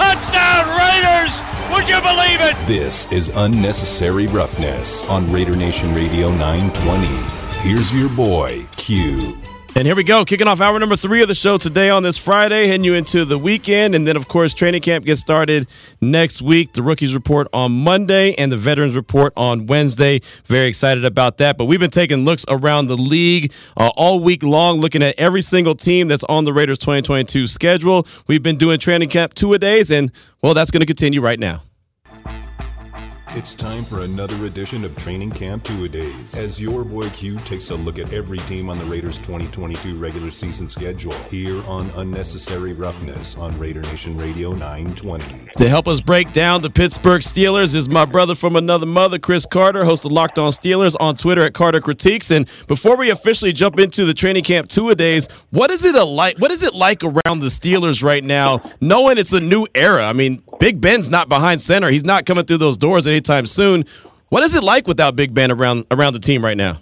touchdown, Raiders! Would you believe it? This is unnecessary roughness on Raider Nation Radio 920. Here's your boy, Q. And here we go, kicking off hour number three of the show today on this Friday, heading you into the weekend. And then, of course, training camp gets started next week. The rookies report on Monday and the veterans report on Wednesday. Very excited about that. But we've been taking looks around the league uh, all week long, looking at every single team that's on the Raiders 2022 schedule. We've been doing training camp two a days, and, well, that's going to continue right now. It's time for another edition of Training Camp Two A Days as your boy Q takes a look at every team on the Raiders 2022 regular season schedule here on Unnecessary Roughness on Raider Nation Radio 920. To help us break down the Pittsburgh Steelers is my brother from another mother, Chris Carter, host of Locked On Steelers on Twitter at Carter Critiques. And before we officially jump into the Training Camp Two A Days, what is it like? What is it like around the Steelers right now, knowing it's a new era? I mean, Big Ben's not behind center; he's not coming through those doors anytime soon. What is it like without Big Ben around around the team right now?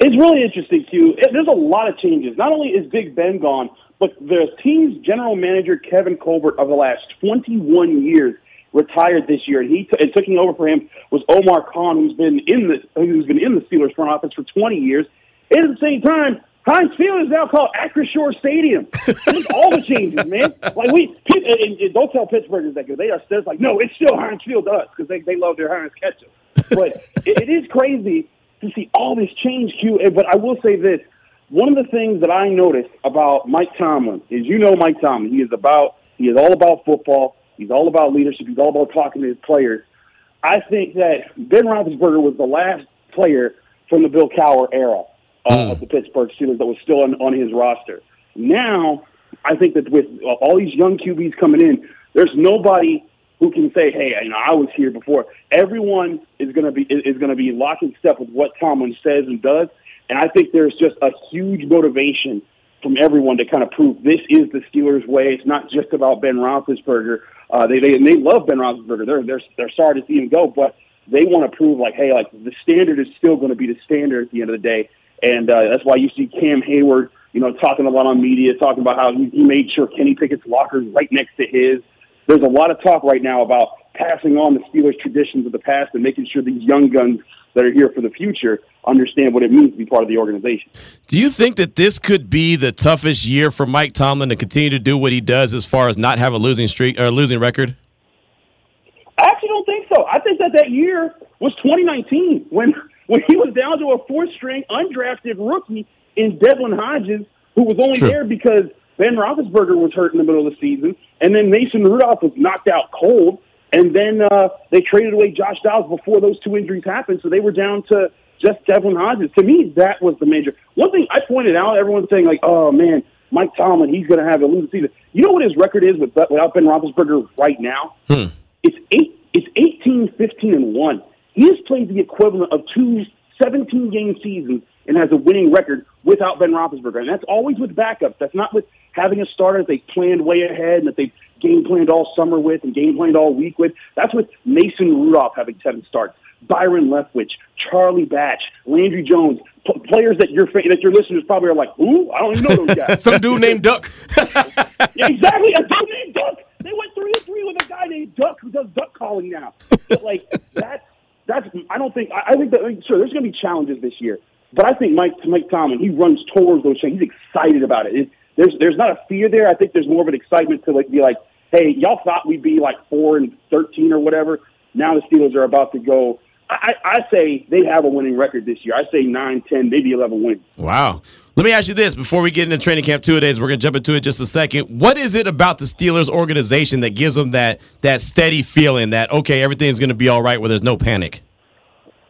It's really interesting, Q. There's a lot of changes. Not only is Big Ben gone, but the team's general manager, Kevin Colbert, of the last 21 years, retired this year, and he t- and taking over for him was Omar Khan, who's been in the who's been in the Steelers front office for 20 years. And at the same time, Heinz Field is now called Acrisure Stadium. Look all the changes, man. Like we, and, and don't tell Pittsburghers that because they are still like, no, it's still Heinz Field to us because they, they love their Heinz ketchup. But it, it is crazy to see all this change, Q. But I will say this: one of the things that I noticed about Mike Tomlin is, you know, Mike Tomlin. He is about, he is all about football. He's all about leadership. He's all about talking to his players. I think that Ben Roethlisberger was the last player from the Bill Cowher era uh, mm. of the Pittsburgh Steelers that was still on, on his roster. Now, I think that with all these young QBs coming in, there's nobody who can say, "Hey, you know, I was here before." Everyone is going to be is going to be locked in step with what Tomlin says and does, and I think there's just a huge motivation from everyone to kind of prove this is the Steelers' way. It's not just about Ben Roethlisberger. Uh, they they and they love Ben Roethlisberger. They're they're they're sorry to see him go, but they want to prove like, hey, like the standard is still going to be the standard at the end of the day. And uh, that's why you see Cam Heyward, you know, talking a lot on media, talking about how he, he made sure Kenny Pickett's locker is right next to his. There's a lot of talk right now about passing on the Steelers' traditions of the past and making sure these young guns that are here for the future understand what it means to be part of the organization. Do you think that this could be the toughest year for Mike Tomlin to continue to do what he does as far as not have a losing streak or a losing record? I actually don't think so. I think that that year was 2019 when when he was down to a fourth string undrafted rookie in Devlin Hodges, who was only there because Ben Roethlisberger was hurt in the middle of the season, and then Mason Rudolph was knocked out cold, and then uh, they traded away Josh Dobbs before those two injuries happened, so they were down to just Devlin Hodges. To me, that was the major. One thing I pointed out, everyone's saying like, "Oh man, Mike Tomlin, he's going to have a losing season." You know what his record is with, without Ben Roethlisberger right now? Hmm. It's eight. It's eighteen, fifteen, and one. He has played the equivalent of two 17 game seasons and has a winning record without Ben Roethlisberger. And that's always with backups. That's not with having a starter that they planned way ahead and that they game planned all summer with and game planned all week with. That's with Mason Rudolph having seven starts, Byron Leftwich, Charlie Batch, Landry Jones, p- players that your that your listeners probably are like, "Ooh, I don't even know those guys." Some dude named Duck. yeah, exactly, a dude named Duck. They went three and three with a guy named Duck who does duck calling now. But like that's that's I don't think I, I think that sure there's going to be challenges this year, but I think Mike Mike Tomlin he runs towards those challenges. He's excited about it. it. There's there's not a fear there. I think there's more of an excitement to like be like, hey, y'all thought we'd be like four and thirteen or whatever. Now the Steelers are about to go. I, I say they have a winning record this year. I say nine, ten, maybe eleven wins. Wow. Let me ask you this before we get into training camp two days. We're going to jump into it just a second. What is it about the Steelers organization that gives them that that steady feeling that okay, everything's going to be all right, where there's no panic?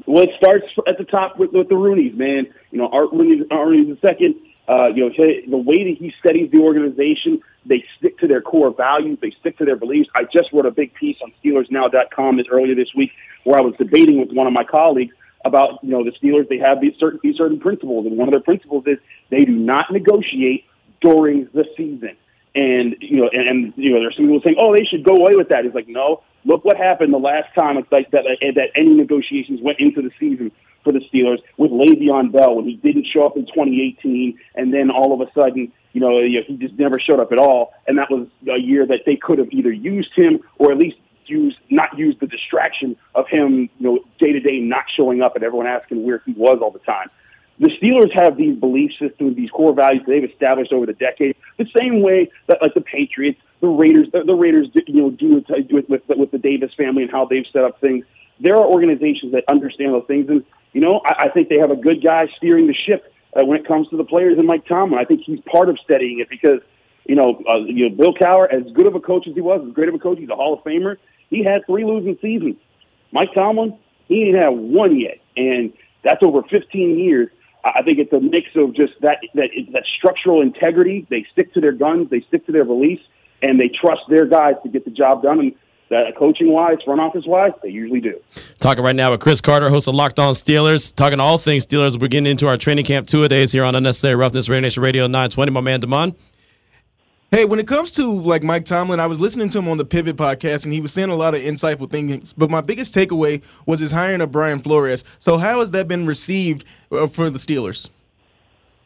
Well, it starts at the top with, with the Rooneys, man. You know, Art Rooney, Art the second. Uh, you know, the way that he studies the organization, they stick to their core values, they stick to their beliefs. I just wrote a big piece on SteelersNow.com earlier this week where I was debating with one of my colleagues about you know the Steelers. They have these certain these certain principles, and one of their principles is they do not negotiate during the season. And you know, and, and you know, there's some people saying, "Oh, they should go away with that." He's like, "No, look what happened the last time it's like that that any negotiations went into the season for the Steelers with Le'Veon Bell when he didn't show up in 2018, and then all of a sudden, you know, he just never showed up at all, and that was a year that they could have either used him or at least use not use the distraction of him, you know, day to day not showing up and everyone asking where he was all the time. The Steelers have these belief systems, these core values they've established over the decades, the same way that like the Patriots, the Raiders, the, the Raiders, you know, do with, with with the Davis family and how they've set up things. There are organizations that understand those things, and you know, I, I think they have a good guy steering the ship uh, when it comes to the players, and Mike Tomlin. I think he's part of steadying it because you know, uh, you know, Bill Cowher, as good of a coach as he was, as great of a coach, he's a Hall of Famer. He had three losing seasons. Mike Tomlin, he didn't have one yet, and that's over 15 years. I think it's a mix of just that that that structural integrity. They stick to their guns, they stick to their beliefs, and they trust their guys to get the job done. And that coaching wise, front office wise, they usually do. Talking right now with Chris Carter, host of Locked On Steelers, talking all things Steelers. We're getting into our training camp two days here on Unnecessary Roughness Raider Nation Radio 920. My man Damon. Hey, when it comes to like Mike Tomlin, I was listening to him on the Pivot podcast, and he was saying a lot of insightful things. But my biggest takeaway was his hiring of Brian Flores. So, how has that been received uh, for the Steelers?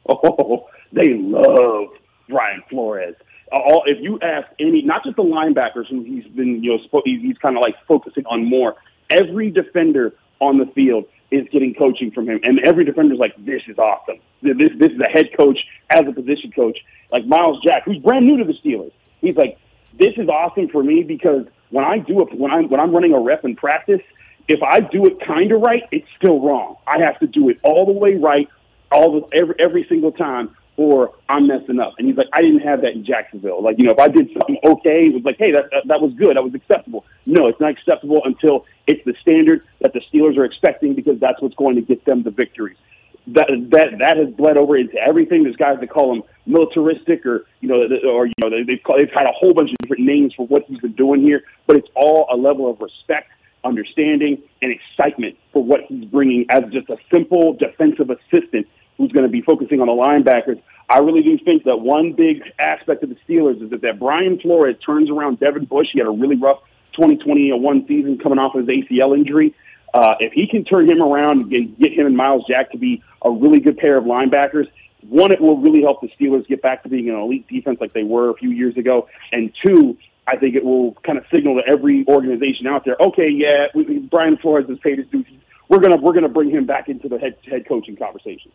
Oh, they love Brian Flores. All, if you ask any, not just the linebackers who he's been, you know, he's kind of like focusing on more. Every defender on the field is getting coaching from him, and every defender's like, "This is awesome. This this is a head coach as a position coach." Like Myles Jack, who's brand new to the Steelers, he's like, "This is awesome for me because when I do it, when I'm when I'm running a rep in practice, if I do it kind of right, it's still wrong. I have to do it all the way right, all the every every single time." Or I'm messing up, and he's like, I didn't have that in Jacksonville. Like, you know, if I did something okay, it was like, hey, that, that that was good, that was acceptable. No, it's not acceptable until it's the standard that the Steelers are expecting because that's what's going to get them the victories. That that that has bled over into everything. There's guys that call him militaristic, or you know, or you know, they've call, they've had a whole bunch of different names for what he's been doing here. But it's all a level of respect, understanding, and excitement for what he's bringing as just a simple defensive assistant who's going to be focusing on the linebackers. I really do think that one big aspect of the Steelers is that, that Brian Flores turns around Devin Bush. He had a really rough 2021 season coming off of his ACL injury. Uh, if he can turn him around and get him and Myles Jack to be a really good pair of linebackers, one, it will really help the Steelers get back to being an elite defense like they were a few years ago. And two, I think it will kind of signal to every organization out there, okay, yeah, we, Brian Flores has paid his dues. We're gonna we're gonna bring him back into the head head coaching conversation.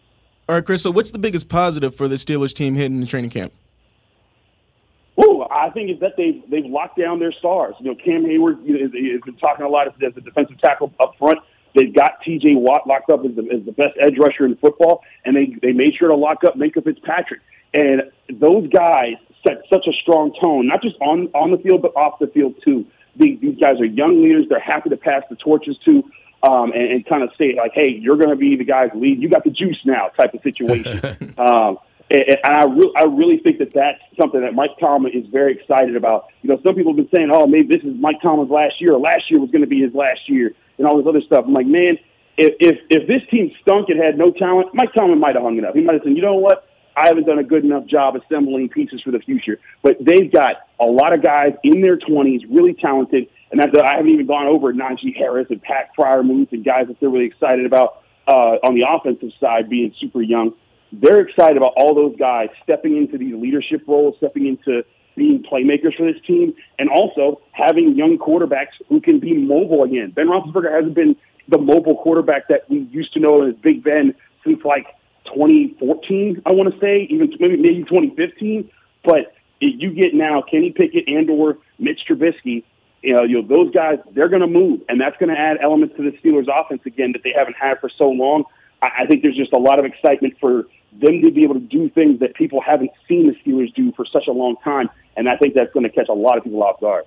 All right, Chris. So, what's the biggest positive for the Steelers team hitting the training camp? Oh, I think is that they've they've locked down their stars. You know, Cam Heyward you know, has been talking a lot as, a defensive tackle up front. They've got T.J. Watt locked up as the, as the best edge rusher in football, and they they made sure to lock up Minkah Fitzpatrick. And those guys set such a strong tone, not just on on the field but off the field too. These, these guys are young leaders; they're happy to pass the torches to, um, and, and kind of say like, "Hey, you're going to be the guys lead. You got the juice now," type of situation. um, and, I, re- I really think that that's something that Mike Tomlin is very excited about. You know, some people have been saying, oh, maybe this is Mike Tomlin's last year, or last year was going to be his last year, and all this other stuff. I'm like, man, if, if, if this team stunk and had no talent, Mike Tomlin might have hung it up. He might have said, you know what? I haven't done a good enough job assembling pieces for the future. But they've got a lot of guys in their 20s, really talented. And that's, I haven't even gone over Najee Harris and Pat Freiermuth and guys that they're really excited about uh, on the offensive side being super young they're excited about all those guys stepping into these leadership roles, stepping into being playmakers for this team, and also having young quarterbacks who can be mobile again. Ben Roethlisberger hasn't been the mobile quarterback that we used to know as Big Ben since like 2014, I want to say, even maybe maybe 2015. But you get now Kenny Pickett and or Mitch Trubisky, you know, you know those guys, they're going to move, and that's going to add elements to the Steelers' offense again that they haven't had for so long. I think there's just a lot of excitement for them to be able to do things that people haven't seen the Steelers do for such a long time. And I think that's going to catch a lot of people off guard.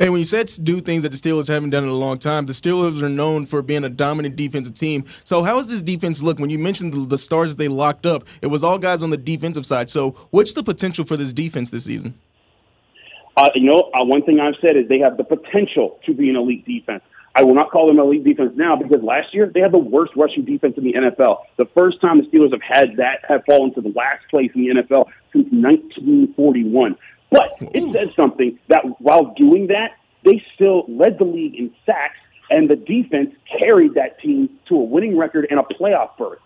And when you said do things that the Steelers haven't done in a long time, the Steelers are known for being a dominant defensive team. So how does this defense look? When you mentioned the stars that they locked up, it was all guys on the defensive side. So what's the potential for this defense this season? Uh, you know, uh, one thing I've said is they have the potential to be an elite defense. I will not call them elite defense now because last year they had the worst rushing defense in the NFL. The first time the Steelers have had that have fallen to the last place in the NFL since 1941. But it says something that while doing that, they still led the league in sacks, and the defense carried that team to a winning record and a playoff berth.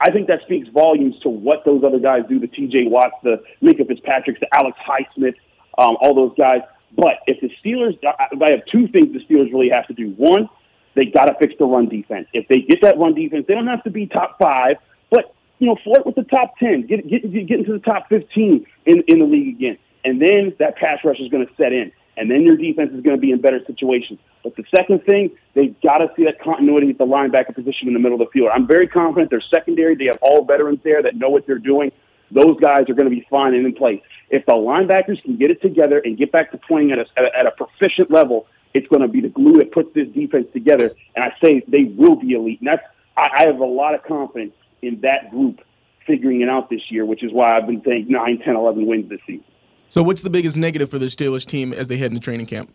I think that speaks volumes to what those other guys do, the T.J. Watts, the Minkah Fitzpatricks, the Alex Highsmith, um, all those guys. But if the Steelers, I have two things the Steelers really have to do. One, they got to fix the run defense. If they get that run defense, they don't have to be top five, but you know, flirt with the top ten, get get get into the top fifteen in in the league again and then that pass rush is going to set in, and then your defense is going to be in better situations. But the second thing, they've got to see that continuity at the linebacker position in the middle of the field. I'm very confident they're secondary. They have all veterans there that know what they're doing. Those guys are going to be fine and in place. If the linebackers can get it together and get back to playing at a, at a, at a proficient level, it's going to be the glue that puts this defense together. And I say they will be elite. And that's I, I have a lot of confidence in that group figuring it out this year, which is why I've been saying 9, 10, 11 wins this season. So, what's the biggest negative for the Steelers team as they head into training camp?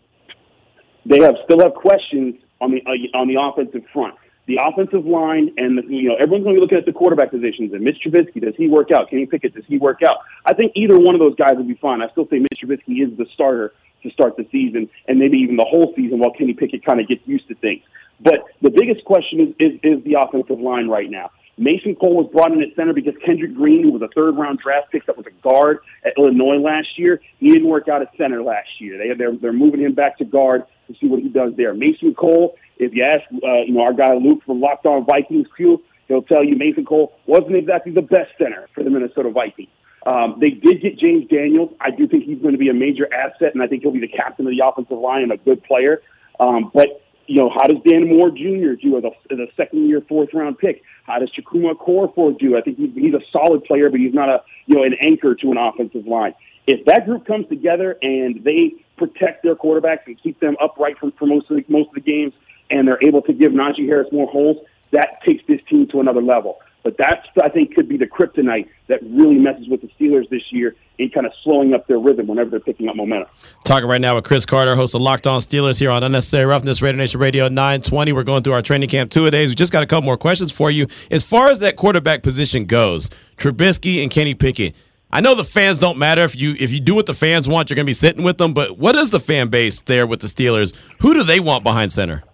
They have still have questions on the uh, on the offensive front. The offensive line and the, you know everyone's going to be looking at the quarterback positions. And Mitch Trubisky, does he work out? Kenny Pickett, does he work out? I think either one of those guys would be fine. I still say Mitch Trubisky is the starter to start the season, and maybe even the whole season while Kenny Pickett kind of gets used to things. But the biggest question is, is is the offensive line right now. Mason Cole was brought in at center because Kendrick Green, who was a third round draft pick that was a guard at Illinois last year, he didn't work out at center last year. They, they're, they're moving him back to guard to see what he does there. Mason Cole, if you ask, uh, you know, our guy Luke from Locked On Vikings Q, he'll tell you Mason Cole wasn't exactly the best center for the Minnesota Vikings. Um, they did get James Daniels. I do think he's going to be a major asset, and I think he'll be the captain of the offensive line and a good player. Um, but you know, how does Dan Moore Jr. do as a, as a second year, fourth round pick? How does Chukwuma Okorafor do? I think he's, he's a solid player, but he's not a, you know, an anchor to an offensive line. If that group comes together and they protect their quarterbacks and keep them upright for, for most of the, most of the games, and they're able to give Najee Harris more holes, that takes this team to another level. But that's, I think, could be the kryptonite that really messes with the Steelers this year in kind of slowing up their rhythm whenever they're picking up momentum. Talking right now with Chris Carter, host of Locked On Steelers here on Unnecessary Roughness, Raider Nation Radio 920. We're going through our training camp two a days. We just got a couple more questions for you. As far as that quarterback position goes, Trubisky and Kenny Pickett, I know the fans don't matter if you if you do what the fans want, you're going to be sitting with them. But what is the fan base there with the Steelers? Who do they want behind center?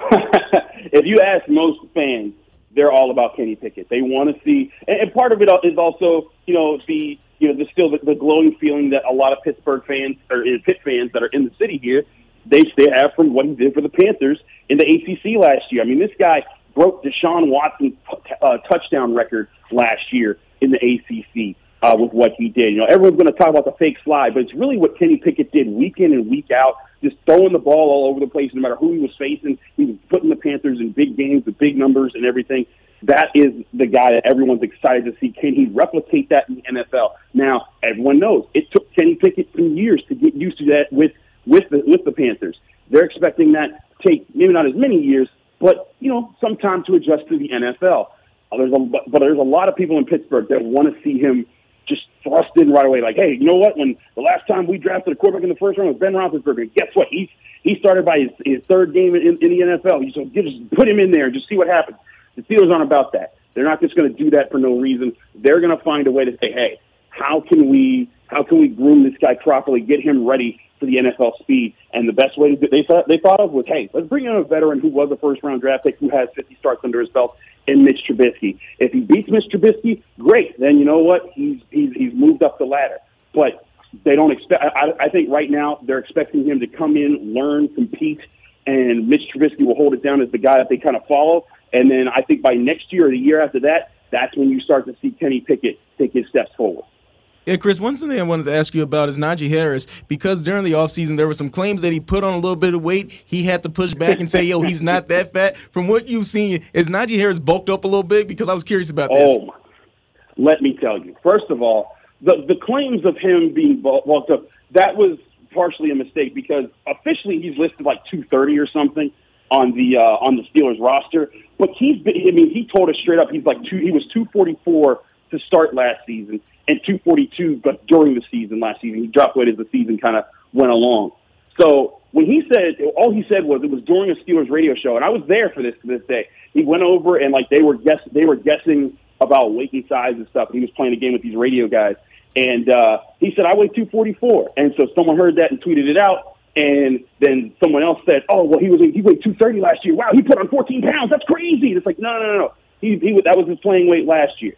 if you ask most fans, they're all about Kenny Pickett. They want to see, and, and part of it is also, you know, the you know, the still the, the glowing feeling that a lot of Pittsburgh fans or uh, Pitt fans that are in the city here, they they have from what he did for the Panthers in the ACC last year. I mean, this guy broke Deshaun Watson's uh, touchdown record last year in the ACC uh, with what he did. You know, everyone's going to talk about the fake slide, but it's really what Kenny Pickett did week in and week out, just throwing the ball all over the place, no matter who he was facing. He was putting the Panthers in big games with big numbers and everything. That is the guy that everyone's excited to see. Can he replicate that in the NFL? Now, everyone knows it took Kenny Pickett some years to get used to that with with the with the Panthers. They're expecting that take maybe not as many years, but you know, some time to adjust to the NFL. There's a, but there's a lot of people in Pittsburgh that want to see him just thrust in right away. Like, hey, you know what? When the last time we drafted a quarterback in the first round was Ben Roethlisberger, guess what? He's he started by his, his third game in, in the NFL. You so just put him in there and just see what happens. The Steelers aren't about that. They're not just going to do that for no reason. They're going to find a way to say, hey, how can we how can we groom this guy properly, get him ready for the NFL speed? And the best way to they thought they thought of was, hey, let's bring in a veteran who was a first round draft pick who has 50 starts under his belt in Mitch Trubisky. If he beats Mitch Trubisky, great. Then you know what? He's he's he's moved up the ladder. But they don't expect. I, I think right now they're expecting him to come in, learn, compete, and Mitch Trubisky will hold it down as the guy that they kind of follow. And then I think by next year or the year after that, that's when you start to see Kenny Pickett take his steps forward. Yeah, Chris, one thing I wanted to ask you about is Najee Harris, because during the offseason there were some claims that he put on a little bit of weight. He had to push back and say, yo, he's not that fat. From what you've seen, is Najee Harris bulked up a little bit? Because I was curious about this. Oh, let me tell you. First of all, the, the claims of him being bulked up, that was partially a mistake because officially he's listed like 230 or something on the uh, on the Steelers roster. But he's been, I mean, he told us straight up he's like two. He was 244 to start last season and 242, but during the season last season he dropped weight as the season kind of went along. So when he said all he said was it was during a Steelers radio show, and I was there for this to this day. He went over and like they were guess they were guessing about weight and size and stuff. And he was playing a game with these radio guys, and uh, he said I weigh 244, and so someone heard that and tweeted it out. And then someone else said, "Oh, well, he was he weighed 230 last year. Wow, he put on 14 pounds. That's crazy." It's like, no, no, no, no. He, he that was his playing weight last year.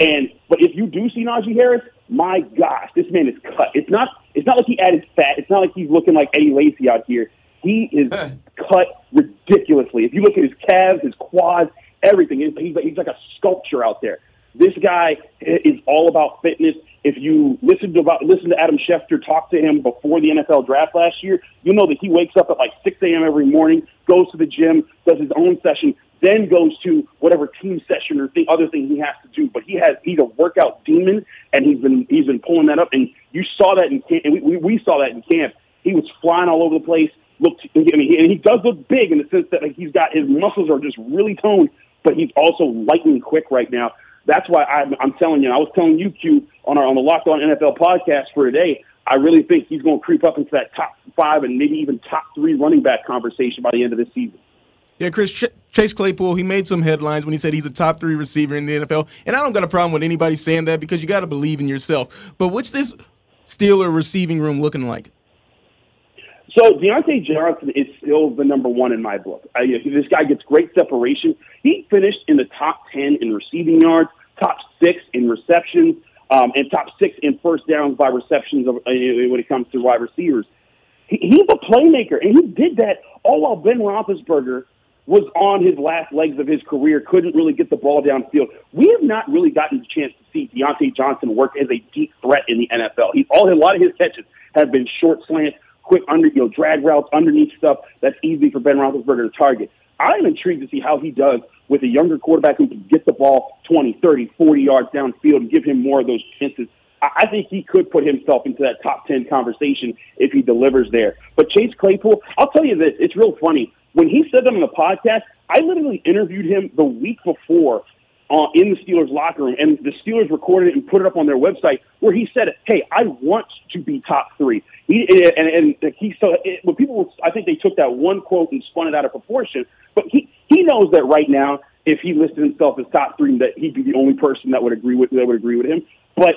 And but if you do see Najee Harris, my gosh, this man is cut. It's not it's not like he added fat. It's not like he's looking like Eddie Lacy out here. He is cut ridiculously. If you look at his calves, his quads, everything, he's, he's like a sculpture out there. This guy is all about fitness. If you listen to about listen to Adam Schefter talk to him before the NFL draft last year, you know that he wakes up at like 6 a.m. every morning, goes to the gym, does his own session, then goes to whatever team session or thing, other thing he has to do. But he has he's a workout demon, and he's been he's been pulling that up. And you saw that in camp. We, we saw that in camp. He was flying all over the place. Looked, I mean, and he does look big in the sense that like he's got his muscles are just really toned, but he's also lightning quick right now. That's why I'm, I'm telling you. I was telling you, Q, on our on the Locked On NFL podcast for today. I really think he's going to creep up into that top five and maybe even top three running back conversation by the end of this season. Yeah, Chris Ch- Chase Claypool, he made some headlines when he said he's a top three receiver in the NFL, and I don't got a problem with anybody saying that because you got to believe in yourself. But what's this Steeler receiving room looking like? So Diontae Johnson is still the number one in my book. I, this guy gets great separation. He finished in the top ten in receiving yards, top six in receptions, um, and top six in first downs by receptions of, uh, when it comes to wide receivers. He, he's a playmaker, and he did that all while Ben Roethlisberger was on his last legs of his career, couldn't really get the ball downfield. We have not really gotten the chance to see Diontae Johnson work as a deep threat in the NFL. He's all a lot of his catches have been short slants quick under, you know, drag routes underneath stuff that's easy for Ben Roethlisberger to target. I'm intrigued to see how he does with a younger quarterback who can get the ball 20, 30, 40 yards downfield and give him more of those chances. I think he could put himself into that top 10 conversation if he delivers there. But Chase Claypool, I'll tell you this, it's real funny. When he said that on the podcast, I literally interviewed him the week before uh, in the Steelers locker room, and the Steelers recorded it and put it up on their website where he said, "Hey, I want to be top three. He and and he so it, when people, I think they took that one quote and spun it out of proportion. But he he knows that right now, if he listed himself as top three, that he'd be the only person that would agree with that would agree with him. But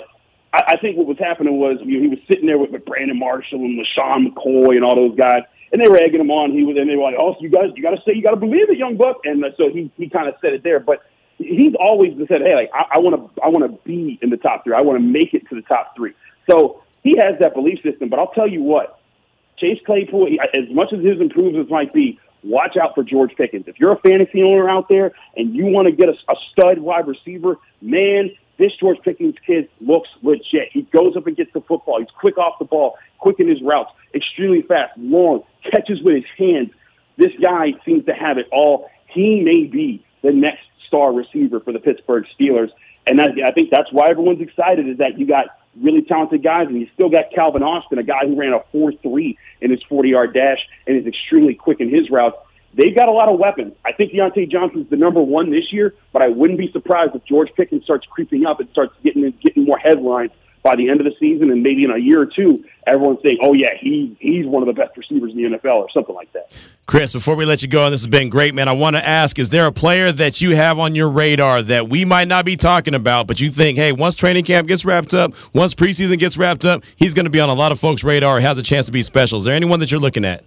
I, I think what was happening was you know, he was sitting there with, with Brandon Marshall and LeSean McCoy and all those guys, and they were egging him on. He was and they were like, "Oh, so you guys, you got to say, you got to believe it, young buck." And uh, so he he kind of said it there, but he's always said, "Hey, like I want to, I want to be in the top three. I want to make it to the top three. So he has that belief system. But I'll tell you what, Chase Claypool, as much as his improvements might be, watch out for George Pickens. If you're a fantasy owner out there and you want to get a, a stud wide receiver, man, this George Pickens kid looks legit. He goes up and gets the football. He's quick off the ball, quick in his routes, extremely fast, long, catches with his hands. This guy seems to have it all. He may be the next star receiver for the Pittsburgh Steelers. And that, I think that's why everyone's excited is that you got really talented guys, and you still got Calvin Austin, a guy who ran a 4-3 in his 40-yard dash and is extremely quick in his routes. They've got a lot of weapons. I think Diontae Johnson's the number one this year, but I wouldn't be surprised if George Pickens starts creeping up and starts getting getting more headlines by the end of the season, and maybe in a year or two, everyone's saying, "Oh yeah, he he's one of the best receivers in the NFL" or something like that. Chris, before we let you go, and this has been great, man. I want to ask: Is there a player that you have on your radar that we might not be talking about, but you think, hey, once training camp gets wrapped up, once preseason gets wrapped up, he's going to be on a lot of folks' radar, has a chance to be special? Is there anyone that you're looking at?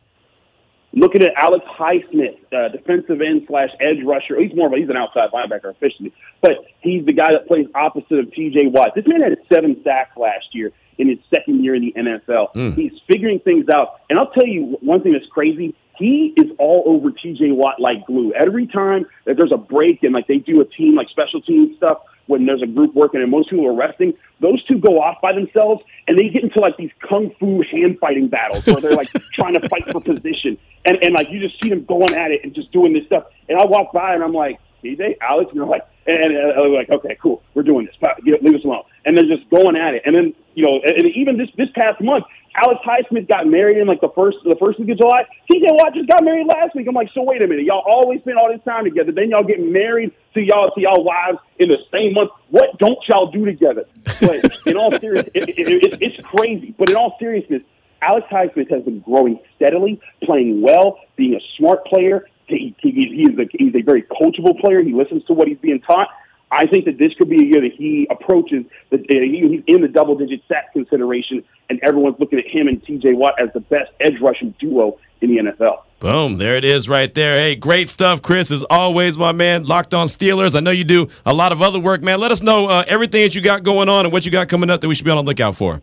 Looking at Alex Highsmith, uh, defensive end slash edge rusher. He's more of a, he's an outside linebacker officially, but he's the guy that plays opposite of T.J. Watt. This man had seven sacks last year in his second year in the NFL. Mm. He's figuring things out, and I'll tell you one thing that's crazy. He is all over T.J. Watt like glue. Every time that there's a break and like they do a team like special team stuff, when there's a group working and most people are resting, those two go off by themselves and they get into like these kung fu hand fighting battles where they're like trying to fight for position. And, and like you just see them going at it and just doing this stuff. And I walk by and I'm like, TJ, Alex, and they're like, and, and, and like, okay, cool, we're doing this. Leave us alone. And they're just going at it. And then, you know, and even this this past month, Alex Highsmith got married in like the first the first week of July. TJ Watt just got married last week. I'm like, so wait a minute, y'all always spend all this time together. Then y'all get married to y'all to y'all wives in the same month. What don't y'all do together? But in all seriousness, it, it, it, it's crazy. But in all seriousness, Alex Highsmith has been growing steadily, playing well, being a smart player. He, he, he's, a, he's a very coachable player. He listens to what he's being taught. I think that this could be a year that he approaches the he's in the double digit sack consideration, and everyone's looking at him and T.J. Watt as the best edge rushing duo in the NFL. Boom, there it is right there. Hey, great stuff, Chris. As always, my man, locked on Steelers. I know you do a lot of other work, man. Let us know uh, everything that you got going on and what you got coming up that we should be on the lookout for.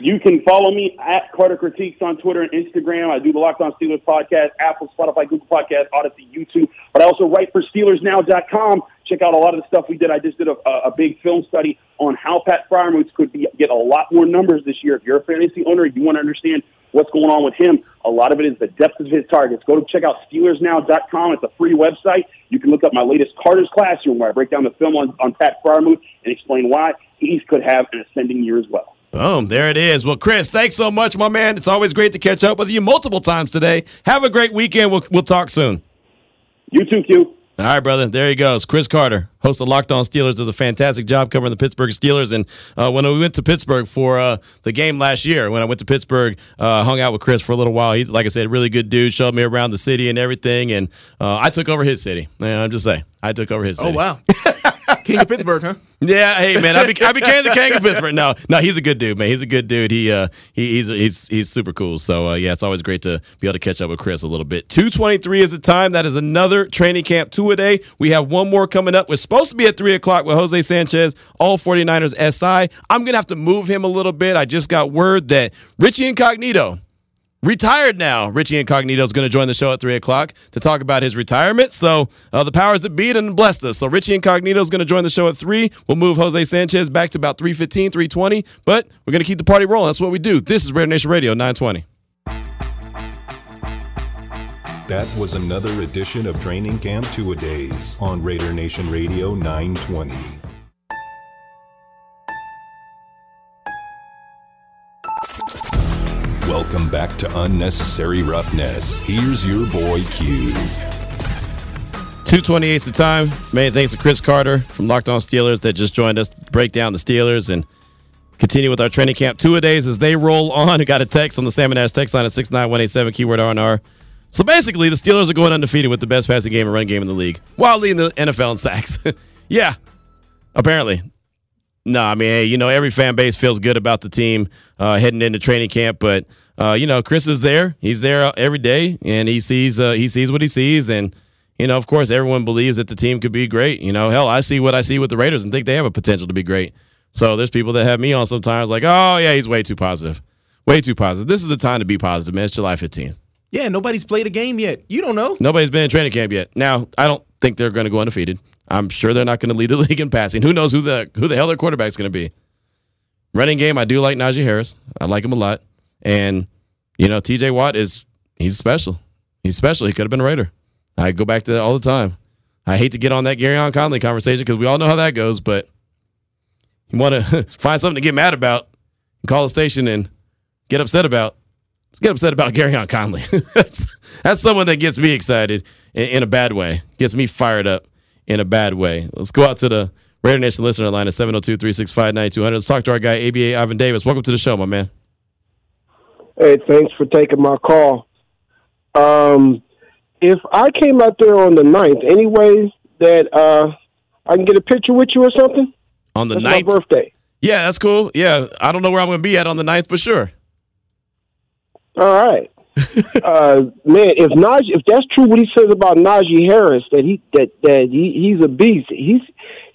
You can follow me at Carter Critiques on Twitter and Instagram. I do the Locked On Steelers podcast, Apple, Spotify, Google Podcast, Audacy, YouTube. But I also write for SteelersNow.com. Check out a lot of the stuff we did. I just did a, a big film study on how Pat Freiermuth could be, get a lot more numbers this year. If you're a fantasy owner, you want to understand what's going on with him. A lot of it is the depth of his targets. Go to check out SteelersNow.com. It's a free website. You can look up my latest Carter's Classroom where I break down the film on, on Pat Freiermuth and explain why he could have an ascending year as well. Boom, there it is. Well, Chris, thanks so much, my man. It's always great to catch up with you multiple times today. Have a great weekend. We'll, we'll talk soon. You too, Q. All right, brother. There he goes. Chris Carter, host of Locked On Steelers, does a fantastic job covering the Pittsburgh Steelers. And uh, when we went to Pittsburgh for uh, the game last year, when I went to Pittsburgh, uh, hung out with Chris for a little while. He's, like I said, really good dude. Showed me around the city and everything. And uh, I took over his city. Yeah, I'm just saying. I took over his Oh wow, King of Pittsburgh, huh? Yeah, hey man, I, be- I became the king of Pittsburgh. No, no, he's a good dude, man. He's a good dude. He uh he, he's he's he's super cool. So uh, yeah, it's always great to be able to catch up with Chris a little bit. Two twenty three is the time. That is another training camp two a day. We have one more coming up. We're supposed to be at three o'clock with Jose Sanchez, all 49ers SI. I'm gonna have to move him a little bit. I just got word that Richie Incognito retired now. Richie Incognito is going to join the show at 3 o'clock to talk about his retirement. So uh, the powers that be and blessed us. So Richie Incognito is going to join the show at 3. We'll move Jose Sanchez back to about 315, 320. But we're going to keep the party rolling. That's what we do. This is Raider Nation Radio 920. That was another edition of Training Camp Two A Days on Raider Nation Radio 920. Welcome back to Unnecessary Roughness. Here's your boy Q. 228 is the time. Many thanks to Chris Carter from Locked On Steelers that just joined us to break down the Steelers and continue with our training camp two a days as they roll on. We got a text on the Salmon Ash text line at 69187, keyword R&R. So basically, the Steelers are going undefeated with the best passing game and run game in the league while leading the NFL in sacks. yeah, apparently. No, I mean, hey, you know, every fan base feels good about the team uh, heading into training camp, but uh, you know, Chris is there. He's there uh, every day, and he sees uh, he sees what he sees, and you know, of course, everyone believes that the team could be great. You know, hell, I see what I see with the Raiders and think they have a potential to be great. So there's people that have me on sometimes like, oh yeah, he's way too positive, way too positive. This is the time to be positive, man. It's July 15th. Yeah, nobody's played a game yet. You don't know. Nobody's been in training camp yet. Now, I don't think they're going to go undefeated. I'm sure they're not going to lead the league in passing. Who knows who the who the hell their quarterback's going to be? Running game, I do like Najee Harris. I like him a lot. And you know, TJ Watt is he's special. He's special. He could have been a Raider. I go back to that all the time. I hate to get on that Gareon Conley conversation because we all know how that goes, but you want to find something to get mad about and call the station and get upset about. Let's get upset about Gareon Conley. that's, that's someone that gets me excited in, in a bad way, gets me fired up in a bad way. Let's go out to the Raider Nation listener line at 702 365 9200. Let's talk to our guy, ABA Ivan Davis. Welcome to the show, my man. Hey, thanks for taking my call. Um, if I came out there on the ninth, any way that uh, I can get a picture with you or something? On the That's ninth? my birthday. Yeah, that's cool. Yeah, I don't know where I'm going to be at on the ninth, but sure. All right. uh, man, if Najee, if that's true, what he says about Najee Harris, that he that that he, he's a beast, he's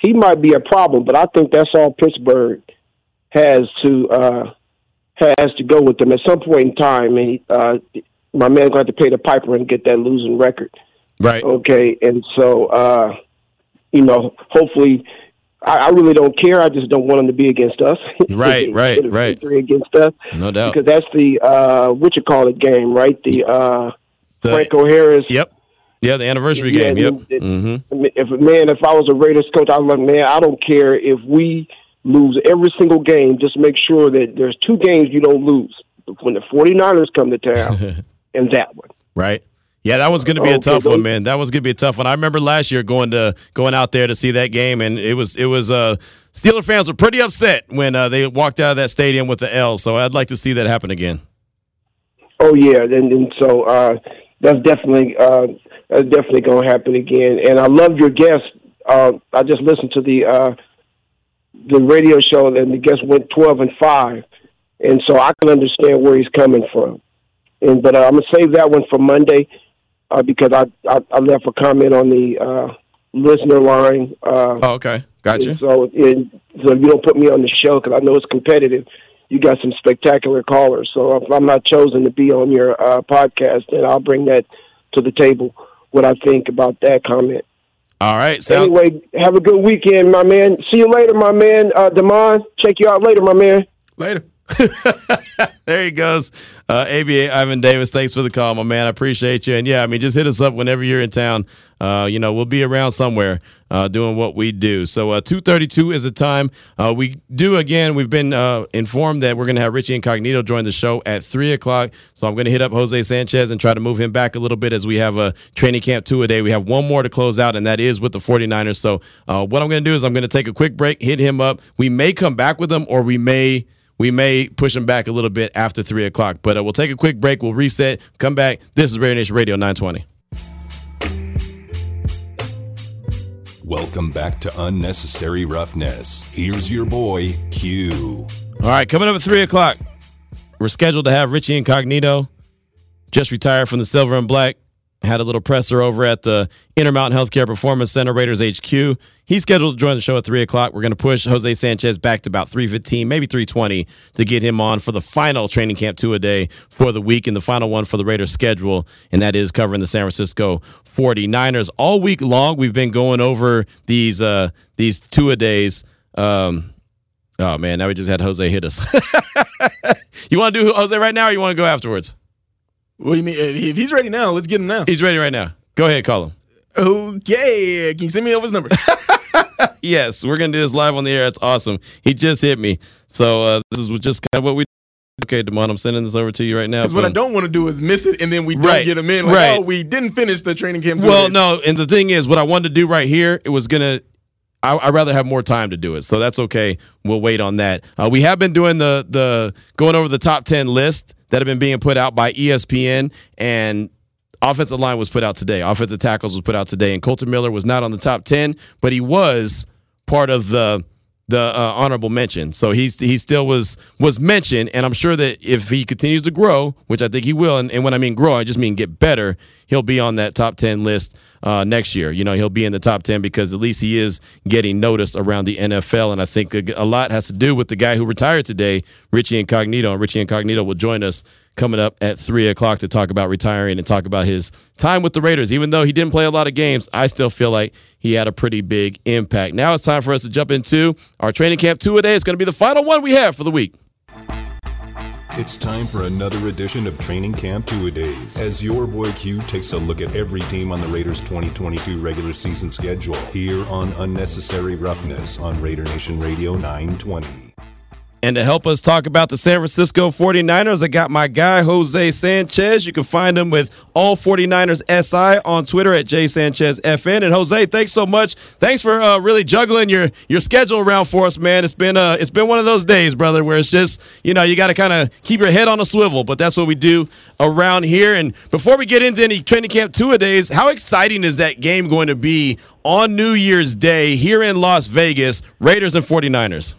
he might be a problem. But I think that's all Pittsburgh has to uh, has to go with them at some point in time. And he, uh, my man's going to have to pay the piper and get that losing record. Right. Okay, and so uh, you know, hopefully, I, I really don't care. I just don't want them to be against us. Right, right, right. victory Against us, No doubt. because that's the uh, what you call it game, right? The uh, The- Franco Harris. Yep. Yeah, the anniversary Yeah, game. Yep. it- it- hmm If man, if I was a Raiders coach, I was like, man, I don't care if we lose every single game. Just make sure that there's two games you don't lose. when the 49ers come to town and that one. Right. Yeah, that was going to be a Okay, tough one, man. That was going to be a tough one. I remember last year going to going out there to see that game, and it was it was uh, Steeler fans were pretty upset when uh, they walked out of that stadium with the L. So I'd like to see that happen again. Oh yeah, and, and so uh, that's definitely uh, that's definitely going to happen again. And I love your guest. Uh, I just listened to the uh, the radio show, and the guest went twelve and five, and so I can understand where he's coming from. And but uh, I'm gonna save that one for Monday uh, because I, I I left a comment on the uh, listener line. Uh, Oh, okay, gotcha. and so, and so if you don't put me on the show because I know it's competitive, you got some spectacular callers. So if I'm not chosen to be on your uh, podcast, then I'll bring that to the table. What I think about that comment. All right, sound, Anyway, have a good weekend, my man. See you later, my man. Uh, Damon, check you out later, my man. Later. there he goes. Uh, ABA Ivan Davis, thanks for the call, my man. I appreciate you. And yeah, I mean, just hit us up whenever you're in town. Uh, you know, we'll be around somewhere uh, doing what we do. So uh, 2:32 is the time. Uh, we do again. We've been uh, informed that we're going to have Richie Incognito join the show at three o'clock. So I'm going to hit up Jose Sanchez and try to move him back a little bit as we have a training camp two a day. We have one more to close out, and that is with the 49ers. So what I'm going to do is I'm going to take a quick break, hit him up. We may come back with him, or we may we may push them back a little bit after three o'clock. But uh, we'll take a quick break. We'll reset. Come back. This is Raider Nation Radio 920. Welcome back to Unnecessary Roughness. Here's your boy, Q. All right, coming up at three o'clock, we're scheduled to have Richie Incognito, just retired from the Silver and Black. Had a little presser over at the Intermountain Healthcare Performance Center, Raiders HQ. He's scheduled to join the show at three o'clock. We're going to push Jose Sanchez back to about three fifteen, maybe three twenty, to get him on for the final training camp two a day for the week and the final one for the Raiders schedule, and that is covering the San Francisco 49ers all week long. We've been going over these uh, these two a days. Um, Oh man, now we just had Jose hit us. you want to do Jose right now, or you want to go afterwards? What do you mean? If he's ready now, let's get him now. He's ready right now. Go ahead, call him. Okay. Can you send me over his number? Yes, we're gonna do this live on the air. It's awesome. He just hit me, so uh, this is just kind of what we. Okay, Demond, I'm sending this over to you right now. Because what I don't want to do is miss it, and then we don't Right. get him in. Like, Right. oh, we didn't finish the training camp. Well, days. no, and the thing is, what I wanted to do right here, it was gonna. I, I'd rather have more time to do it, so that's okay. We'll wait on that. Uh, we have been doing the the going over the top ten list that have been being put out by ESPN, and offensive line was put out today. Offensive tackles was put out today, and Kolton Miller was not on the top ten, but he was part of the the uh, honorable mention. So he's he still was was mentioned, and I'm sure that if he continues to grow, which I think he will, and, and when I mean grow, I just mean get better, he'll be on that top ten list uh, next year. You know, he'll be in the top ten because at least he is getting noticed around the NFL, and I think a, a lot has to do with the guy who retired today, Richie Incognito. And Richie Incognito will join us coming up at three o'clock to talk about retiring and talk about his time with the Raiders. Even though he didn't play a lot of games, I still feel like he had a pretty big impact. Now it's time for us to jump into our training camp two a day. It's going to be the final one we have for the week. It's time for another edition of Training Camp Two A Days as your boy Q takes a look at every team on the Raiders 2022 regular season schedule here on Unnecessary Roughness on Raider Nation Radio 920. And to help us talk about the San Francisco 49ers, I got my guy, Jose Sanchez. You can find him with all 49ers SI on Twitter at JSanchezFN. And Jose, thanks so much. Thanks for uh, really juggling your your schedule around for us, man. It's been uh, it's been one of those days, brother, where it's just, you know, you got to kind of keep your head on a swivel, but that's what we do around here. And before we get into any training camp two days, how exciting is that game going to be on New Year's Day here in Las Vegas, Raiders and 49ers?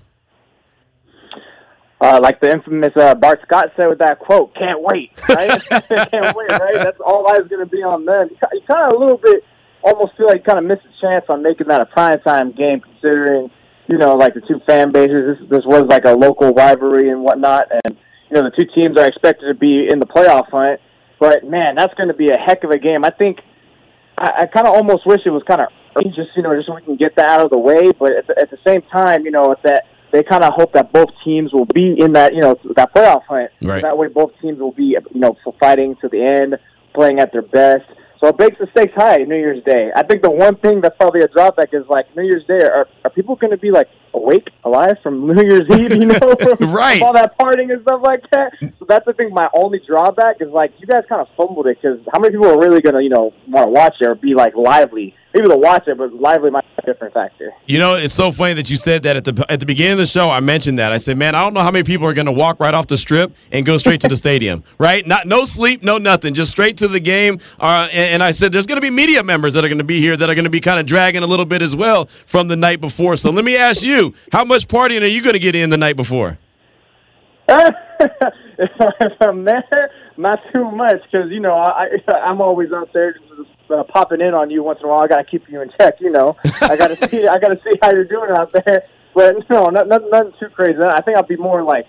Uh, like the infamous uh, Bart Scott said with that quote, "Can't wait, right? Can't wait, right? That's all eyes going to be on them." You, kind of a little bit almost feel like you kind of missed a chance on making that a prime time game, considering you know like the two fan bases. This this was like a local rivalry and whatnot, and you know the two teams are expected to be in the playoff hunt. But man, that's going to be a heck of a game. I think I, I kind of almost wish it was kind of just you know just so we can get that out of the way. But at the, at the same time, you know, if that they kind of hope that both teams will be in that you know that playoff hunt. Right. That way, both teams will be you know fighting to the end, playing at their best. So it makes the stakes high New Year's Day. I think the one thing that's probably a drawback is like New Year's Day. Are, are people going to be like awake, alive from New Year's Eve? You know, from, Right. from all that partying and stuff like that. So that's I think my only drawback is like you guys kind of fumbled it because how many people are really going to you know want to watch it or be like lively? Maybe they'll watch it, but lively might be a different factor. You know, it's so funny that you said that at the at the beginning of the show. I mentioned that. I said, "Man, I don't know how many people are going to walk right off the strip and go straight to the stadium, right? Not no sleep, no nothing, just straight to the game." Uh, and, and I said, "There's going to be media members that are going to be here that are going to be kind of dragging a little bit as well from the night before." So let me ask you, how much partying are you going to get in the night before? if, I'm there, not too much because you know I, I I'm always out there uh, popping in on you once in a while. I got to keep you in check. You know, I got to see I got to see how you're doing out there. But no, not, not, nothing too crazy. I think I'll be more like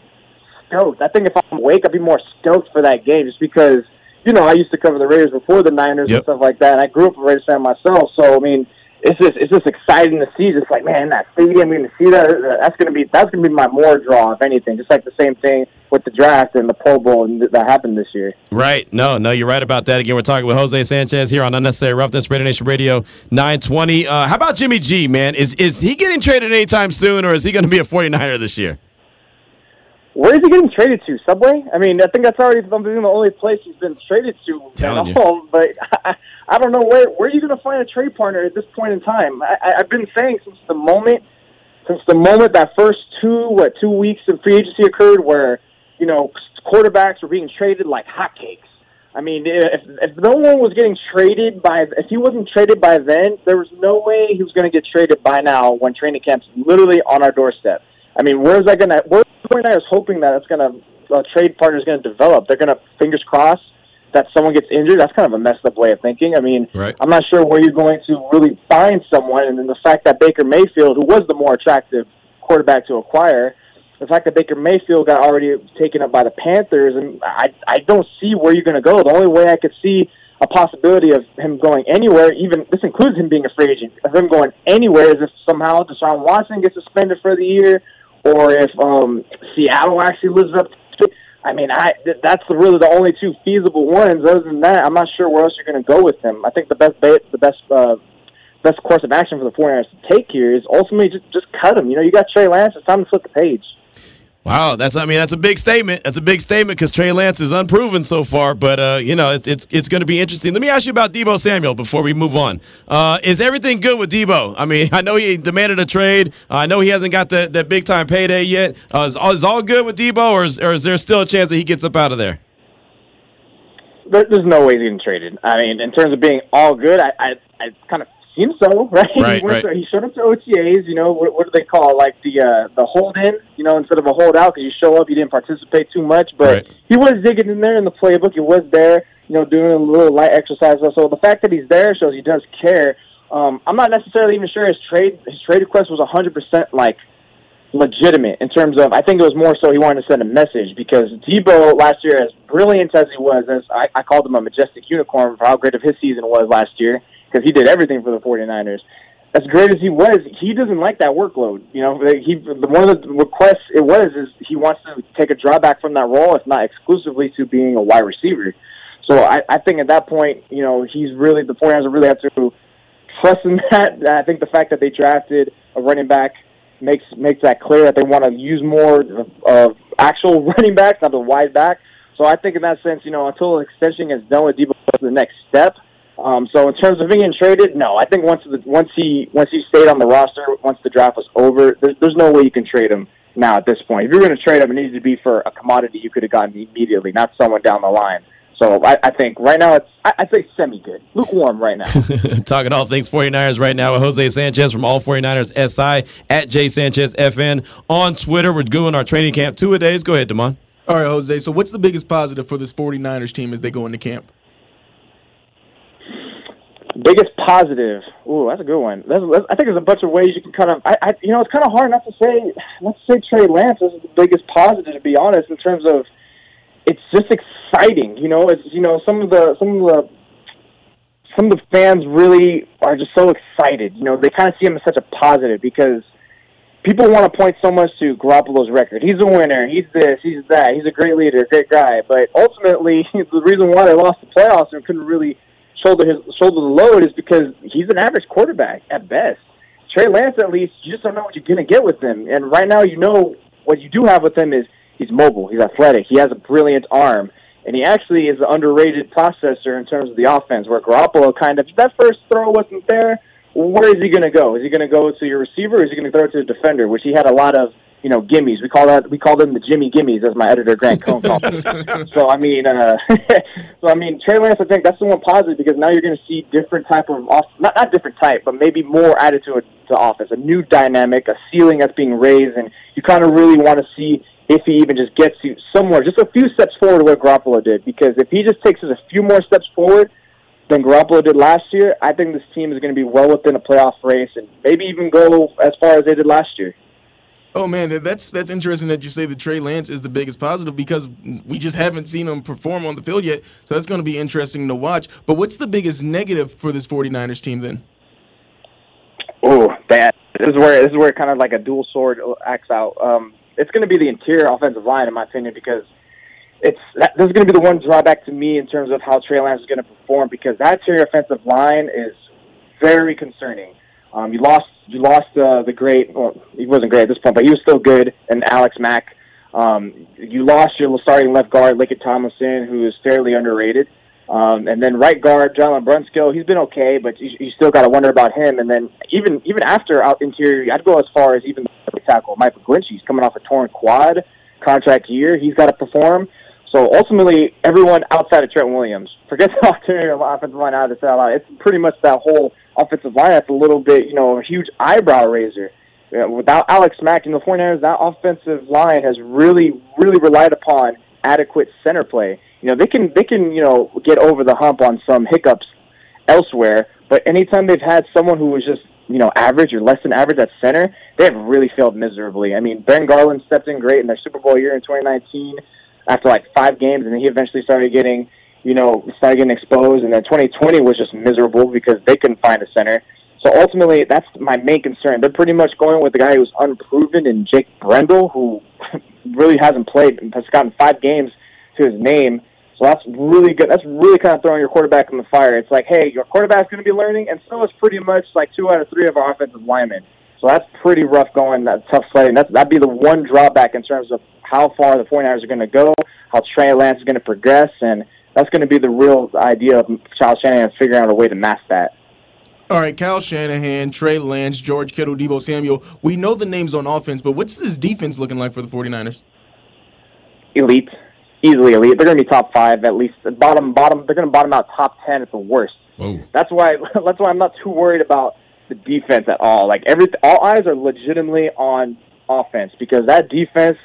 stoked. I think if I'm awake, I'll be more stoked for that game just because you know I used to cover the Raiders before the Niners Yep. and stuff like that. And I grew up a Raiders fan myself, so I mean. It's just it's just exciting to see. Just like man, that stadium, going to see that. That's gonna be that's gonna be my more draw, if anything. Just like the same thing with the draft and the Pro Bowl that happened this year. Right. No, no, you're right about that. Again, we're talking with Jose Sanchez here on Unnecessary Roughness, Raider Nation Radio 920. Uh, how about Jimmy G, man? Is is he getting traded anytime soon, or is he going to be a 49er this year? Where is he getting traded to? Subway? I mean, I think that's already the the only place he's been traded to Telling at you. all. But I, I don't know where where are you going to find a trade partner at this point in time. I, I've been saying since the moment since the moment that first two what two weeks of free agency occurred, where you know quarterbacks were being traded like hotcakes. I mean, if if no one was getting traded by if he wasn't traded by then, there was no way he was going to get traded by now when training camp's literally on our doorstep. I mean, where's that going to? Where's the 49ers hoping that it's going to a trade partner is going to develop? They're going to fingers crossed that someone gets injured. That's kind of a messed up way of thinking. I mean, Right. I'm not sure where you're going to really find someone, and then the fact that Baker Mayfield, who was the more attractive quarterback to acquire, the fact that Baker Mayfield got already taken up by the Panthers, and I I don't see where you're going to go. The only way I could see a possibility of him going anywhere, even this includes him being a free agent, of him going anywhere, is if somehow Deshaun Watson gets suspended for the year, or if um, Seattle actually lives up to. I mean, I th- that's the, really the only two feasible ones. Other than that, I'm not sure where else you're going to go with him. I think the best ba- the best uh, best course of action for the 49ers to take here is ultimately just just cut him. You know, you got Trey Lance. It's time to flip the page. Wow, that's I mean that's a big statement. That's a big statement because Trey Lance is unproven so far, but uh, you know it's it's it's going to be interesting. Let me ask you about Deebo Samuel before we move on. Uh, is everything good with Deebo? I mean, I know he demanded a trade. Uh, I know he hasn't got the that big time payday yet. Uh, is, all, is all good with Deebo, or is, or is there still a chance that he gets up out of there? there, there's no way he's getting traded. I mean, in terms of being all good, I I, I kind of seem so, right? Right, he, right. To, he showed up to OTAs. You know, what, what do they call it? like the uh, the hold in? You know, instead of a hold out because you show up, you didn't participate too much, but Right. he was digging in there in the playbook. He was there, you know, doing a little light exercise. So the fact that he's there shows he does care. Um, I'm not necessarily even sure his trade his trade request was 100 percent like legitimate in terms of I think it was more so he wanted to send a message because Deebo last year, as brilliant as he was, as I, I called him a majestic unicorn for how great of his season was last year because he did everything for the 49ers. As great as he was, he doesn't like that workload. You know, he one of the requests it was is he wants to take a drawback from that role, if not exclusively to being a wide receiver. So I, I think at that point, you know, he's really the 49ers really have to trust in that. I think the fact that they drafted a running back makes makes that clear that they want to use more of, of actual running backs, not the wide back. So I think in that sense, you know, until extension is done with Deebo, the next step. Um, so in terms of being traded, no, I think once the, once he once he stayed on the roster, once the draft was over, there's, there's no way you can trade him now at this point. If you're going to trade him, it needs to be for a commodity you could have gotten immediately, not someone down the line. So I, I think right now it's I, I'd say semi good, lukewarm right now. Talking all things 49ers right now with Jose Sanchez from All 49ers SI at J Sanchez FN on Twitter. We're doing our training camp two a days. Go ahead, Damon. All right, Jose. So, what's the biggest positive for this 49ers team as they go into camp? Biggest positive. Ooh, that's a good one. That's, that's, I think there's a bunch of ways you can kind of. I, I you know, it's kind of hard not to say. Not to say Trey Lance is the biggest positive, to be honest, in terms of it's just exciting. You know, it's you know some of the some of the some of the fans really are just so excited. You know, they kind of see him as such a positive because people want to point so much to Garoppolo's record. He's a winner. He's this. He's that. He's a great leader, great guy. But ultimately, the reason why they lost the playoffs and couldn't really shoulder his shoulder the load is because he's an average quarterback at best. Trey Lance, at least, you just don't know what you're gonna get with him. And right now, you know what you do have with him is he's mobile, he's athletic, he has a brilliant arm, and he actually is an underrated processor in terms of the offense. Where Garoppolo kind of that first throw wasn't there. Where is he gonna go? Is he gonna go to your receiver, or is he gonna throw it to the defender? Which he had a lot of you know, gimmies. We call that we call them the Jimmy Gimmies, as my editor Grant Cohn called them. so I mean, uh, so I mean, Trey Lance. I think that's the one positive because now you're going to see different type of off, not not different type, but maybe more added to to offense, a new dynamic, a ceiling that's being raised, and you kind of really want to see if he even just gets you somewhere, just a few steps forward what Garoppolo did. Because if he just takes us a few more steps forward than Garoppolo did last year, I think this team is going to be well within a playoff race and maybe even go as far as they did last year. Oh man, that's that's interesting that you say that Trey Lance is the biggest positive because we just haven't seen him perform on the field yet. So that's going to be interesting to watch. But what's the biggest negative for this 49ers team then? Oh, that this is where this is where kind of like a dual sword acts out. Um, it's going to be the interior offensive line, in my opinion, because it's that, this is going to be the one drawback to me in terms of how Trey Lance is going to perform because that interior offensive line is very concerning. Um, you lost you lost uh, the great. Well, he wasn't great at this point, but he was still good. And Alex Mack. Um, you lost your starting left guard, Laken Tomlinson, who is fairly underrated. Um, and then right guard, Daniel Brunskill, he's been okay, but you, you still got to wonder about him. And then even even after out interior, I'd go as far as even the tackle, Mike McGlinchey's coming off a torn quad contract year. He's got to perform. So ultimately, everyone outside of Trent Williams, forget the interior offensive line out of the out. It's pretty much that whole offensive line that's a little bit, you know, a huge eyebrow raiser. You know, without Alex Mack in the 49ers, that offensive line has really, really relied upon adequate center play. You know, they can they can you know get over the hump on some hiccups elsewhere, but anytime they've had someone who was just you know average or less than average at center, they have really failed miserably. I mean, Ben Garland stepped in great in their Super Bowl year in 2019 after like five games, and then he eventually started getting you know, started getting exposed. And then 2020 was just miserable because they couldn't find a center. So ultimately, that's my main concern. They're pretty much going with the guy who's unproven and Jake Brendel, who really hasn't played, and has gotten five games to his name. So that's really good. That's really kind of throwing your quarterback in the fire. It's like, hey, your quarterback's going to be learning, and so is pretty much like two out of three of our offensive linemen. So that's pretty rough going. That's tough sledding. That's, that'd be the one drawback in terms of how far the 49ers are going to go, how Trey Lance is going to progress, and – that's going to be the real idea of Kyle Shanahan figuring out a way to mask that. All right, Kyle Shanahan, Trey Lance, George Kittle, Deebo Samuel. We know the names on offense, but what's this defense looking like for the 49ers? Elite. Easily elite. They're going to be top five at least. Bottom, bottom. They're going to bottom out top ten at the worst. Whoa. That's why. That's why I'm not too worried about the defense at all. Like every, all eyes are legitimately on offense because that defense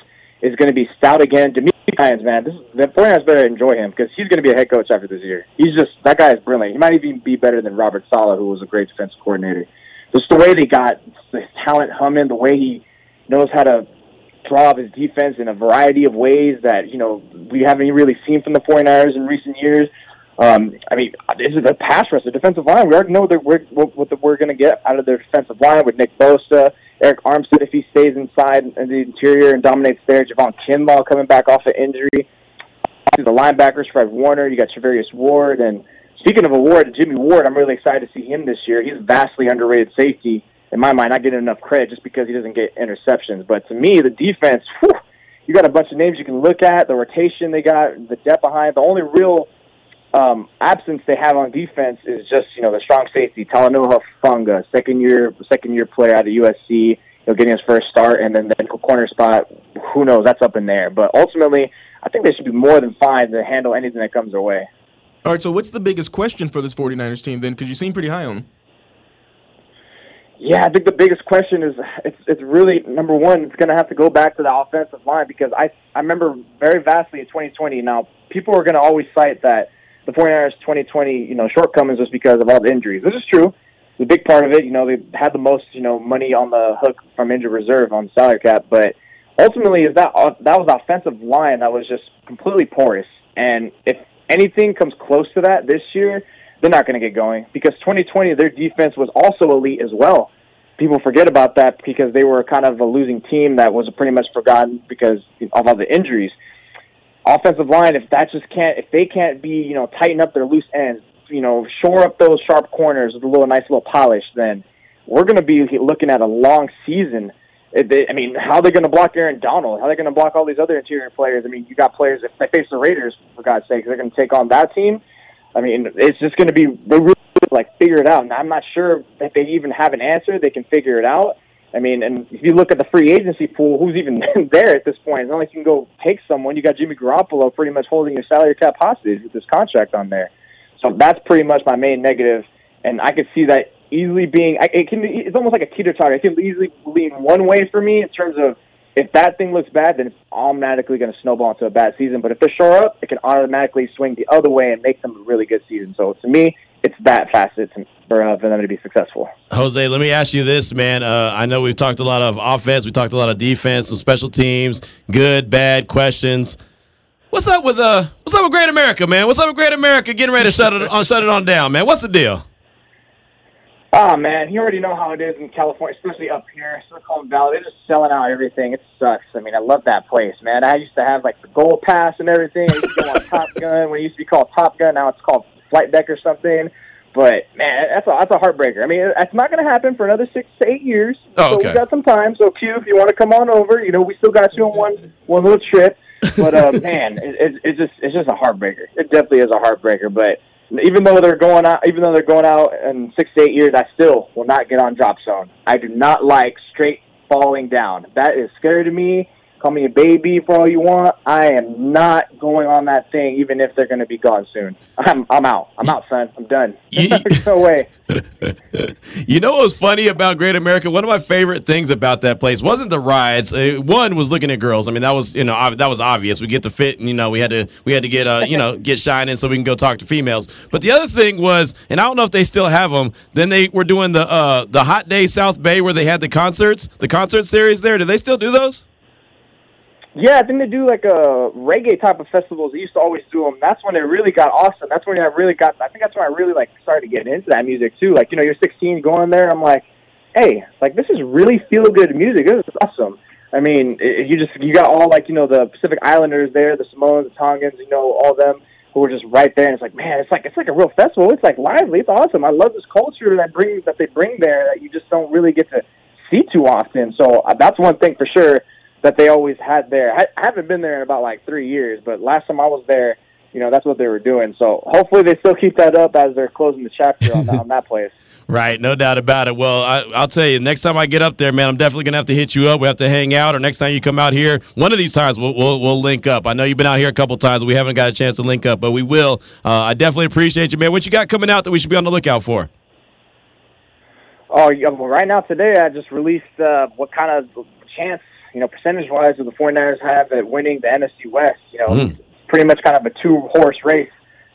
is going to be stout again. DeMeco Ryans, man, this is, the 49ers better enjoy him because he's going to be a head coach after this year. He's just that guy is brilliant. He might even be better than Robert Saleh, who was a great defensive coordinator. Just the way they got the talent humming, the way he knows how to draw up his defense in a variety of ways that you know we haven't really seen from the 49ers in recent years. Um, I mean, this is a pass rush, the defensive line. We already know that we're, what, what we're going to get out of their defensive line with Nick Bosa Arik Armstead if he stays inside in the interior and dominates there. Javon Kinlaw coming back off an injury. The linebackers, Fred Warner. You got Charvarius Ward. And speaking of a Ward, Jimmy Ward, I'm really excited to see him this year. He's a vastly underrated safety. In my mind, not getting enough credit just because he doesn't get interceptions. But to me, the defense, whew, you got a bunch of names you can look at. The rotation they got, the depth behind. The only real um, absence they have on defense is just you know the strong safety Talanoa Hufanga, second year second year player out of USC, you know, getting his first start, and then the corner spot. Who knows? That's up in there. But ultimately, I think they should be more than fine to handle anything that comes their way. All right. So what's the biggest question for this 49ers team then? Because you seem pretty high on them. Yeah, I think the biggest question is it's it's really number one. It's going to have to go back to the offensive line because I I remember very vastly in 2020. Now people are going to always cite that the 49ers 2020, you know, shortcomings was because of all the injuries. This is true. The big part of it, you know, they had the most, you know, money on the hook from injured reserve on salary cap, but ultimately, is that uh, that was offensive line that was just completely porous. And if anything comes close to that this year, they're not going to get going because 2020 their defense was also elite as well. People forget about that because they were kind of a losing team that was pretty much forgotten because of all the injuries offensive line, if that just can't, if they can't be, you know, tighten up their loose ends, you know, shore up those sharp corners with a little nice little polish, then we're going to be looking at a long season. I mean, how are they going to block Aaron Donald? How are they going to block all these other interior players? I mean, you got players if they face the Raiders, for God's sake, they're going to take on that team. I mean, it's just going to be they really like figure it out. And I'm not sure if they even have an answer. They can figure it out. I mean, and if you look at the free agency pool, who's even there at this point? It's not like you can go take someone. You got Jimmy Garoppolo pretty much holding your salary cap hostage with this contract on there. So that's pretty much my main negative, and I could see that easily being. It can. It's almost like a teeter totter. It can easily lean one way for me in terms of if that thing looks bad, then it's automatically going to snowball into a bad season. But if they shore up, it can automatically swing the other way and make them a really good season. So to me, it's that facet for, uh, for them to be successful. Jose, let me ask you this, man. Uh, I know we've talked a lot of offense, we talked a lot of defense, some special teams, good, bad questions. What's up with uh? What's up with Great America, man? What's up with Great America? Getting ready to shut it on, shut it on down, man. What's the deal? Oh man, you already know how it is in California, especially up here, Silicon Valley. They're just selling out everything. It sucks. I mean, I love that place, man. I used to have like the gold pass and everything. I used to go on Top Gun when it used to be called Top Gun. Now it's called Flight Deck or something. But man, that's a that's a heartbreaker. I mean, it's not going to happen for another six to eight years. Oh, so okay. we got some time. So Q, if you want to come on over, you know, we still got you on one one little trip. But uh, man, it, it, it's just it's just a heartbreaker. It definitely is a heartbreaker. But even though they're going out, even though they're going out in six to eight years, I still will not get on drop zone. I do not like straight falling down. That is scary to me. Call me a baby for all you want. I am not going on that thing, even if they're going to be gone soon. I'm I'm out. I'm out, son. I'm done. You- no way. You know what was funny about Great America? One of my favorite things about that place wasn't the rides. Uh, one was looking at girls. I mean, that was you know that was obvious. We get the fit, and you know we had to we had to get uh you know get shining so we can go talk to females. But the other thing was, and I don't know if they still have them. Then they were doing the uh the Hot Day South Bay where they had the concerts, the concert series there. Do they still do those? Yeah, I think they do like a reggae type of festivals. They used to always do them. That's when it really got awesome. That's when I really got. I think that's when I really like started getting into that music too. Like you know, you're 16, going there. I'm like, hey, like this is really feel good music. This is awesome. I mean, it, you just you got all like you know the Pacific Islanders there, the Samoans, the Tongans, you know, all them who were just right there. And it's like, man, it's like it's like a real festival. It's like lively. It's awesome. I love this culture that brings that they bring there that you just don't really get to see too often. So uh, that's one thing for sure that they always had there. I, I haven't been there in about like three years, but last time I was there, you know, that's what they were doing. So hopefully they still keep that up as they're closing the chapter on, that- on that place. Right, no doubt about it. Well, I, I'll tell you, next time I get up there, man, I'm definitely gonna have to hit you up. We have to hang out, or next time you come out here, one of these times we'll we'll, we'll link up. I know you've been out here a couple times, we haven't got a chance to link up, but we will. Uh, I definitely appreciate you, man. What you got coming out that we should be on the lookout for? Oh, yeah, well, right now today I just released uh, what kind of chance, you know, percentage-wise, of the 49ers have at winning the NFC West. You know, Mm. pretty much kind of a two-horse race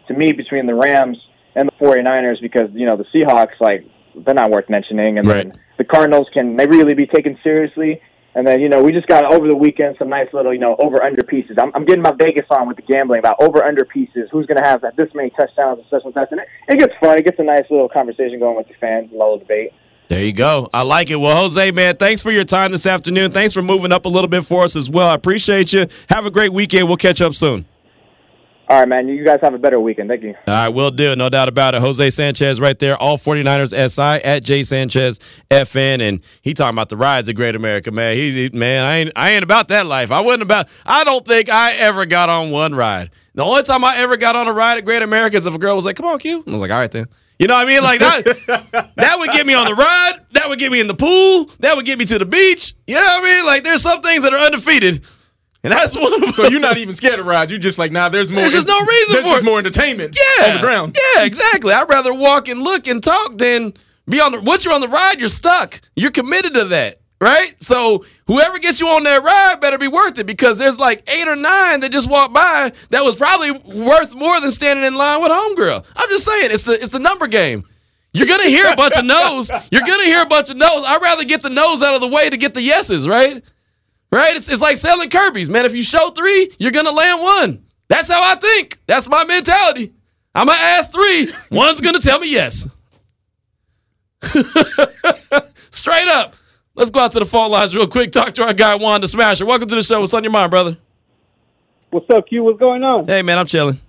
to me between the Rams and the 49ers because, you know, the Seahawks, like, they're not worth mentioning. And Right. then the Cardinals, can they really be taken seriously? And then, you know, we just got over the weekend some nice little, you know, over under pieces. I'm, I'm getting my Vegas on with the gambling about over under pieces. Who's going to have that this many touchdowns and such and such. And it, it gets fun. It gets a nice little conversation going with the fans, a little debate. There you go. I like it. Well, Jose, man, thanks for your time this afternoon. Thanks for moving up a little bit for us as well. I appreciate you. Have a great weekend. We'll catch up soon. All right, man. You guys have a better weekend. Thank you. All right, we'll do. No doubt about it. Jose Sanchez right there, all 49ers SI at J Sanchez FN. And he talking about the rides of Great America, man. He's he- man, I ain't I ain't about that life. I wasn't about I don't think I ever got on one ride. The only time I ever got on a ride at Great America is if a girl was like, Come on, Q. I was like, All right then. You know what I mean? Like that that would get me on the ride, that would get me in the pool, that would get me to the beach. You know what I mean? Like there's some things that are undefeated. And that's one of them. So you're not even scared of rides. You're just like, nah, there's more. There's just no reason there's for just it. more entertainment yeah, on the ground. Yeah, exactly. I'd rather walk and look and talk than be on the. Once you're on the ride, you're stuck. You're committed to that, right? So whoever gets you on that ride better be worth it because there's like eight or nine that just walked by that was probably worth more than standing in line with homegirl. I'm just saying, it's the it's the number game. You're gonna hear a bunch of no's. You're gonna hear a bunch of no's. I'd rather get the no's out of the way to get the yeses, right? Right? It's, it's like selling Kirby's, man. If you show three, you're gonna land one. That's how I think. That's my mentality. I'm gonna ask three. One's gonna tell me yes. Straight up. Let's go out to the phone lines real quick. Talk to our guy Wanda Smasher. Welcome to the show. What's on your mind, brother? What's up, Q? What's going on? Hey man, I'm chilling.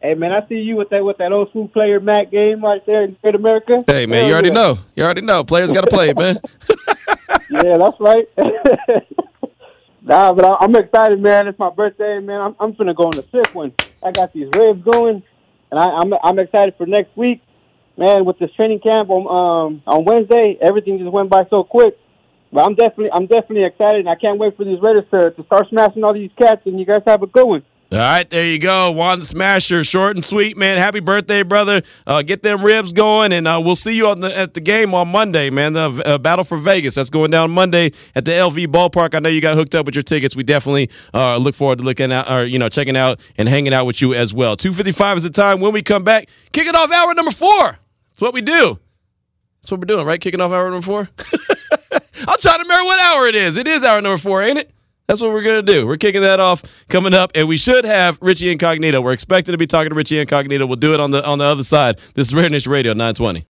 Hey man, I see you with that with that old school player Mac game right there in Great America. Hey man, you already know. You already know. Players got to play, man. yeah, that's right. nah, but I, I'm excited, man. It's my birthday, man. I'm I'm finna go on the sick one. I got these ribs going, and I, I'm I'm excited for next week, man. With this training camp on um on Wednesday, everything just went by so quick. But I'm definitely I'm definitely excited, and I can't wait for these Raiders to to start smashing all these cats. And you guys have a good one. All right, there you go. Juan Smasher, short and sweet, man. Happy birthday, brother. Uh, get them ribs going, and uh, we'll see you the, at the game on Monday, man. The uh, Battle for Vegas. That's going down Monday at the LV Ballpark. I know you got hooked up with your tickets. We definitely uh, look forward to looking out, or, you know, checking out and hanging out with you as well. 255 is the time. When we come back, kicking off hour number four. That's what we do. That's what we're doing, right? Kicking off hour number four. I'll try to remember what hour it is. It is hour number four, ain't it? That's what we're going to do. We're kicking that off coming up, and we should have Richie Incognito. We're expected to be talking to Richie Incognito. We'll do it on the on the other side. This is Raider Nation Radio 920.